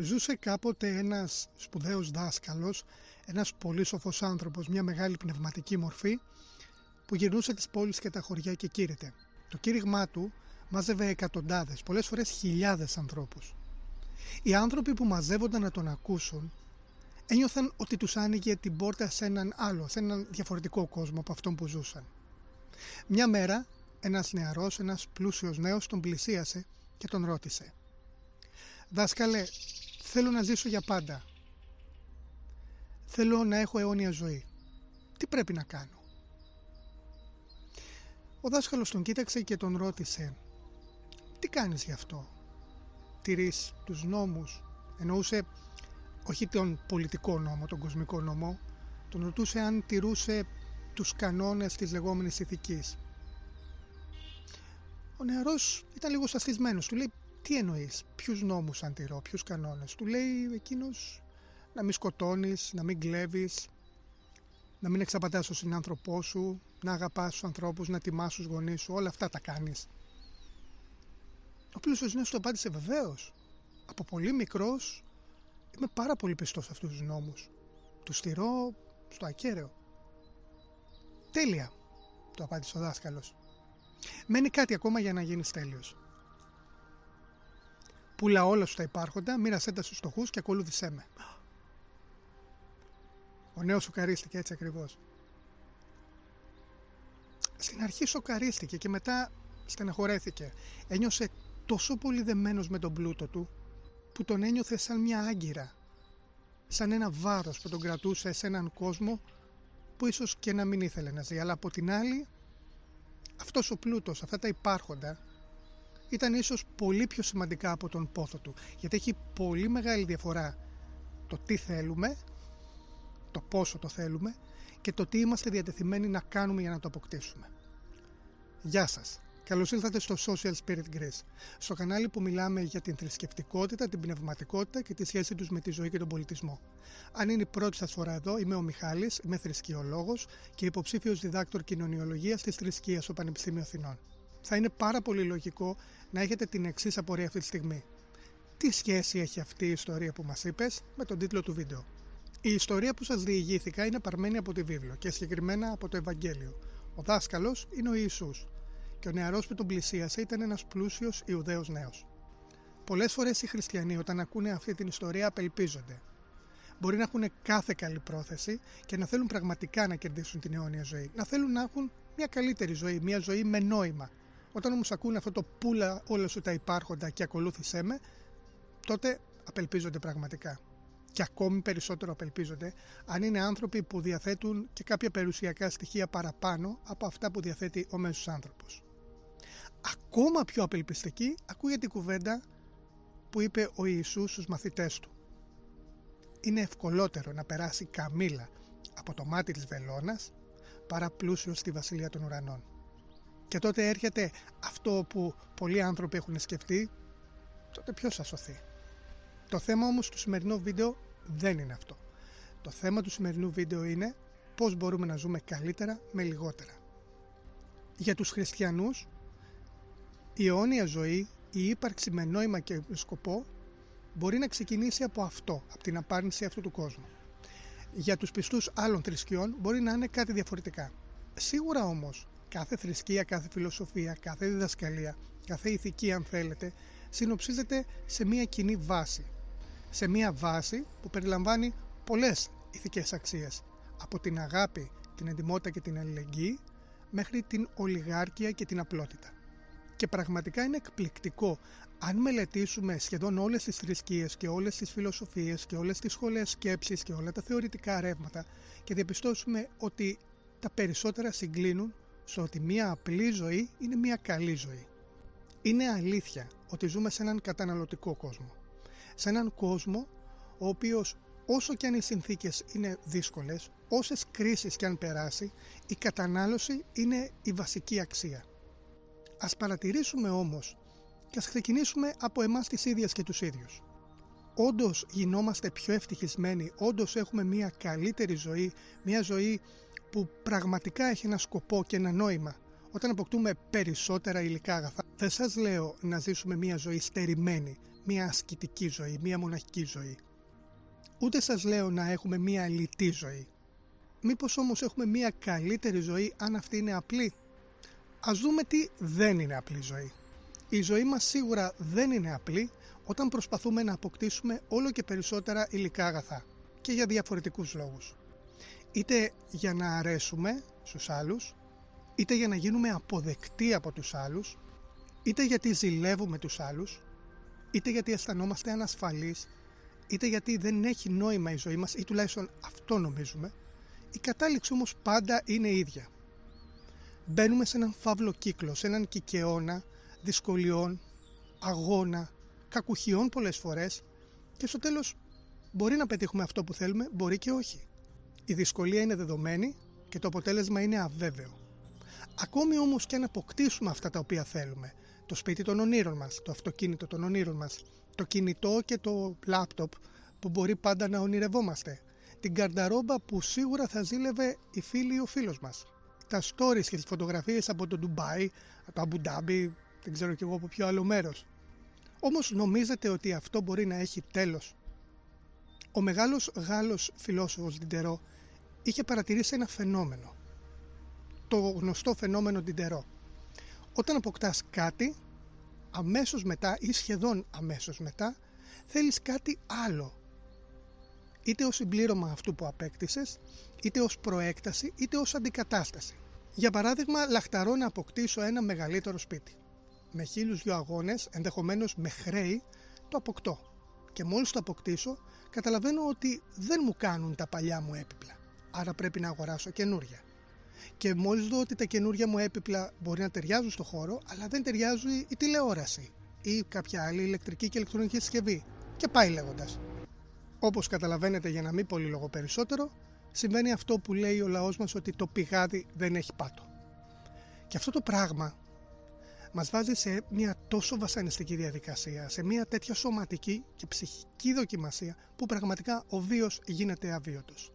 Ζούσε κάποτε ένας σπουδαίος δάσκαλος, ένας πολύ σοφός άνθρωπος, μια μεγάλη πνευματική μορφή που γυρνούσε τις πόλεις και τα χωριά και κήρυτε. Το κήρυγμά του μάζευε εκατοντάδες, πολλές φορές χιλιάδες ανθρώπους. Οι άνθρωποι που μαζεύονταν να τον ακούσουν ένιωθαν ότι τους άνοιγε την πόρτα σε έναν άλλο, σε έναν διαφορετικό κόσμο από αυτόν που ζούσαν. Μια μέρα ένας νεαρός, ένας πλούσιος νέος τον πλησίασε και τον ρώτησε «Δάσκαλε, θέλω να ζήσω για πάντα. Θέλω να έχω αιώνια ζωή. Τι πρέπει να κάνω» Ο δάσκαλος τον κοίταξε και τον ρώτησε «Τι κάνεις γι' αυτό» τηρείς τους νόμους; Εννοούσε όχι τον πολιτικό νόμο, τον κοσμικό νόμο τον ρωτούσε αν τηρούσε τους κανόνες της λεγόμενης ηθικής ο νεαρός ήταν λίγο σαστισμένος του λέει τι εννοείς, ποιους νόμους αν τηρώ, ποιους κανόνες του λέει εκείνος να μην σκοτώνεις, να μην κλέβεις να μην εξαπατάς τον συνάνθρωπό σου να αγαπάς τους ανθρώπους, να τιμάς τους γονείς σου όλα αυτά τα κάνεις ο πλούσιος νέος του απάντησε βεβαίως. Από πολύ μικρός είμαι πάρα πολύ πιστός σε αυτούς τους νόμους. Τους στηρώ στο ακέραιο. Τέλεια, το απάντησε ο δάσκαλος. Μένει κάτι ακόμα για να γίνεις τέλειος. Πουλά όλα σου τα υπάρχοντα, μοίρασέ τα στους στοχούς και ακολούθησέ με. Ο νέος σοκαρίστηκε έτσι ακριβώς. Στην αρχή σοκαρίστηκε και μετά στεναχωρέθηκε. Ένιωσε τόσο πολύ δεμένος με τον πλούτο του που τον ένιωθε σαν μια άγκυρα σαν ένα βάρος που τον κρατούσε σε έναν κόσμο που ίσως και να μην ήθελε να ζει αλλά από την άλλη αυτός ο πλούτος, αυτά τα υπάρχοντα ήταν ίσως πολύ πιο σημαντικά από τον πόθο του γιατί έχει πολύ μεγάλη διαφορά το τι θέλουμε το πόσο το θέλουμε και το τι είμαστε διατεθειμένοι να κάνουμε για να το αποκτήσουμε. Γεια σας! Καλώς ήρθατε στο Social Spirit Greece, στο κανάλι που μιλάμε για την θρησκευτικότητα, την πνευματικότητα και τη σχέση τους με τη ζωή και τον πολιτισμό. Αν είναι η πρώτη σας φορά εδώ, είμαι ο Μιχάλης, είμαι θρησκειολόγος και υποψήφιος διδάκτορ κοινωνιολογίας της θρησκείας στο Πανεπιστήμιο Αθηνών. Θα είναι πάρα πολύ λογικό να έχετε την εξής απορία αυτή τη στιγμή. Τι σχέση έχει αυτή η ιστορία που μας είπες με τον τίτλο του βίντεο; Η ιστορία που σας διηγήθηκα είναι παρμένη από τη βίβλο και συγκεκριμένα από το Ευαγγέλιο. Ο δάσκαλος είναι ο Ιησούς και ο νεαρός που τον πλησίασε ήταν ένας πλούσιος Ιουδαίος νέος. Πολλές φορές οι χριστιανοί όταν ακούνε αυτή την ιστορία απελπίζονται. Μπορεί να έχουν κάθε καλή πρόθεση και να θέλουν πραγματικά να κερδίσουν την αιώνια ζωή. Να θέλουν να έχουν μια καλύτερη ζωή, μια ζωή με νόημα. Όταν όμως ακούνε αυτό το πουλα όλα σου τα υπάρχοντα και ακολούθησέ με, τότε απελπίζονται πραγματικά. Και ακόμη περισσότερο απελπίζονται αν είναι άνθρωποι που διαθέτουν και κάποια περιουσιακά στοιχεία παραπάνω από αυτά που διαθέτει ο μέσος άνθρωπος ακόμα πιο απελπιστική ακούγεται η κουβέντα που είπε ο Ιησούς στους μαθητές του. Είναι ευκολότερο να περάσει καμήλα από το μάτι της βελόνας παρά πλούσιο στη βασιλεία των ουρανών. Και τότε έρχεται αυτό που πολλοί άνθρωποι έχουν σκεφτεί, τότε ποιος θα σωθεί; Το θέμα όμως του σημερινού βίντεο δεν είναι αυτό. Το θέμα του σημερινού βίντεο είναι πώς μπορούμε να ζούμε καλύτερα με λιγότερα. Για τους χριστιανούς η αιώνια ζωή, η ύπαρξη με νόημα και σκοπό μπορεί να ξεκινήσει από αυτό, από την απάρνηση αυτού του κόσμου. Για τους πιστούς άλλων θρησκειών μπορεί να είναι κάτι διαφορετικά. Σίγουρα όμως κάθε θρησκεία, κάθε φιλοσοφία, κάθε διδασκαλία, κάθε ηθική αν θέλετε, συνοψίζεται σε μια κοινή βάση. Σε μια βάση που περιλαμβάνει πολλές ηθικές αξίες. Από την αγάπη, την εντιμότητα και την αλληλεγγύη μέχρι την ολιγάρκεια και την απλότητα. Και πραγματικά είναι εκπληκτικό αν μελετήσουμε σχεδόν όλες τις θρησκείες και όλες τις φιλοσοφίες και όλες τις σχολές σκέψης και όλα τα θεωρητικά ρεύματα και διαπιστώσουμε ότι τα περισσότερα συγκλίνουν στο ότι μια απλή ζωή είναι μια καλή ζωή. Είναι αλήθεια ότι ζούμε σε έναν καταναλωτικό κόσμο. Σε έναν κόσμο ο οποίος όσο και αν οι συνθήκες είναι δύσκολες, όσες κρίσεις και αν περάσει, η κατανάλωση είναι η βασική αξία. Ας παρατηρήσουμε όμως και ας ξεκινήσουμε από εμάς τις ίδιες και τους ίδιους. Όντως γινόμαστε πιο ευτυχισμένοι, όντως έχουμε μια καλύτερη ζωή, μια ζωή που πραγματικά έχει ένα σκοπό και ένα νόημα. Όταν αποκτούμε περισσότερα υλικά αγαθά, δεν σας λέω να ζήσουμε μια ζωή στερημένη, μια ασκητική ζωή, μια μοναχική ζωή. Ούτε σας λέω να έχουμε μια λιτή ζωή. Μήπως όμως έχουμε μια καλύτερη ζωή αν αυτή είναι απλή; Ας δούμε τι δεν είναι απλή ζωή. Η ζωή μας σίγουρα δεν είναι απλή όταν προσπαθούμε να αποκτήσουμε όλο και περισσότερα υλικά αγαθά και για διαφορετικούς λόγους. Είτε για να αρέσουμε στους άλλους, είτε για να γίνουμε αποδεκτοί από τους άλλους, είτε γιατί ζηλεύουμε τους άλλους, είτε γιατί αισθανόμαστε ανασφαλείς, είτε γιατί δεν έχει νόημα η ζωή μας ή τουλάχιστον αυτό νομίζουμε, η κατάληξη όμως πάντα είναι ίδια. Μπαίνουμε σε έναν φαύλο κύκλο, σε έναν κικαιώνα δυσκολιών, αγώνα, κακουχιών πολλές φορές και στο τέλος μπορεί να πετύχουμε αυτό που θέλουμε, μπορεί και όχι. Η δυσκολία είναι δεδομένη και το αποτέλεσμα είναι αβέβαιο. Ακόμη όμως και αν αποκτήσουμε αυτά τα οποία θέλουμε, το σπίτι των ονείρων μας, το αυτοκίνητο των ονείρων μας, το κινητό και το λάπτοπ που μπορεί πάντα να ονειρευόμαστε, την καρνταρόμπα που σίγουρα θα ζήλευε η φίλη ή ο φίλος μας, τα stories και τις φωτογραφίες από το Ντουμπάι, το Αμπουντάμπι, δεν ξέρω κι εγώ από ποιο άλλο μέρος. Όμως νομίζετε ότι αυτό μπορεί να έχει τέλος; Ο μεγάλος Γάλλος φιλόσοφος Διντερό είχε παρατηρήσει ένα φαινόμενο. Το γνωστό φαινόμενο Διντερό. Όταν αποκτάς κάτι, αμέσως μετά ή σχεδόν αμέσως μετά, θέλεις κάτι άλλο. Είτε ως συμπλήρωμα αυτού που απέκτησες, είτε ως προέκταση, είτε ως αντικατάσταση. Για παράδειγμα, λαχταρώ να αποκτήσω ένα μεγαλύτερο σπίτι με χίλιους δυο αγώνες, ενδεχομένως με χρέη, το αποκτώ. Και μόλις το αποκτήσω, καταλαβαίνω ότι δεν μου κάνουν τα παλιά μου έπιπλα. Άρα πρέπει να αγοράσω καινούρια. Και μόλις δω ότι τα καινούρια μου έπιπλα μπορεί να ταιριάζουν στο χώρο, αλλά δεν ταιριάζει η τηλεόραση ή κάποια άλλη ηλεκτρική και ηλεκτρονική συσκευή. Και πάει λέγοντας. Όπως καταλαβαίνετε για να μην πολυλογώ περισσότερο, συμβαίνει αυτό που λέει ο λαός μας ότι το πηγάδι δεν έχει πάτο. Και αυτό το πράγμα μας βάζει σε μια τόσο βασανιστική διαδικασία, σε μια τέτοια σωματική και ψυχική δοκιμασία που πραγματικά ο βίος γίνεται αβίωτος.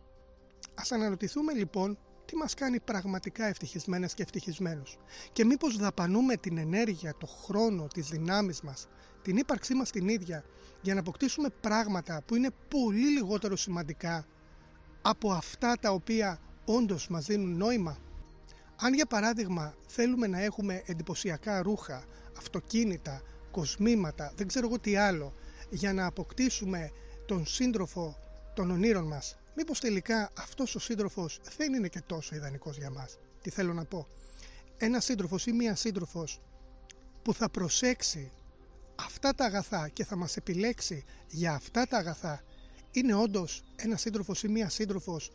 Ας αναρωτηθούμε λοιπόν τι μας κάνει πραγματικά ευτυχισμένες και ευτυχισμένους και μήπως δαπανούμε την ενέργεια, το χρόνο, τις δυνάμεις μας, την ύπαρξή μας την ίδια για να αποκτήσουμε πράγματα που είναι πολύ λιγότερο σημαντικά από αυτά τα οποία όντως μας δίνουν νόημα; Αν για παράδειγμα θέλουμε να έχουμε εντυπωσιακά ρούχα, αυτοκίνητα, κοσμήματα, δεν ξέρω εγώ τι άλλο, για να αποκτήσουμε τον σύντροφο των ονείρων μας, μήπως τελικά αυτός ο σύντροφος δεν είναι και τόσο ιδανικός για μας; Τι θέλω να πω. Ένας σύντροφος ή μία σύντροφος που θα προσέξει αυτά τα αγαθά και θα μας επιλέξει για αυτά τα αγαθά είναι όντως ένας σύντροφος ή μία σύντροφος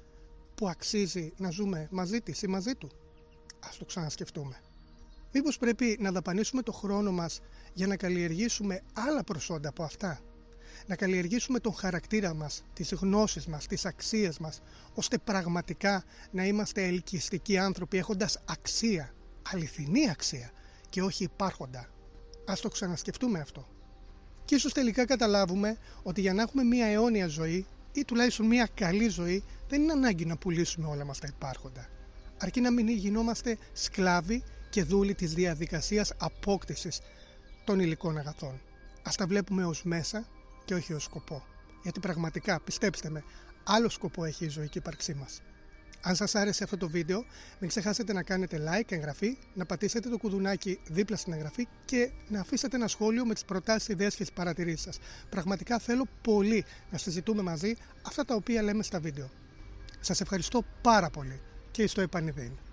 που αξίζει να ζούμε μαζί της ή μαζί του; Ας το ξανασκεφτούμε. Μήπως πρέπει να δαπανίσουμε το χρόνο μας για να καλλιεργήσουμε άλλα προσόντα από αυτά; Να καλλιεργήσουμε τον χαρακτήρα μας, τις γνώσεις μας, τις αξίες μας, ώστε πραγματικά να είμαστε ελκυστικοί άνθρωποι έχοντας αξία, αληθινή αξία και όχι υπάρχοντα; Ας το ξανασκεφτούμε αυτό. Και ίσως τελικά καταλάβουμε ότι για να έχουμε μια αιώνια ζωή ή τουλάχιστον μια καλή ζωή δεν είναι ανάγκη να πουλήσουμε όλα μας τα υπάρχοντα αρκεί να μην γινόμαστε σκλάβοι και δούλοι της διαδικασίας απόκτησης των υλικών αγαθών. Ας τα βλέπουμε ως μέσα και όχι ως σκοπό. Γιατί πραγματικά, πιστέψτε με, άλλο σκοπό έχει η ζωική ύπαρξή μας. Αν σας άρεσε αυτό το βίντεο, μην ξεχάσετε να κάνετε like, εγγραφή, να πατήσετε το κουδουνάκι δίπλα στην εγγραφή και να αφήσετε ένα σχόλιο με τις προτάσεις, ιδέες και τις παρατηρήσεις σας. Πραγματικά θέλω πολύ να συζητούμε μαζί αυτά τα οποία λέμε στα βίντεο. Σας ευχαριστώ πάρα πολύ και στο επανειδήν.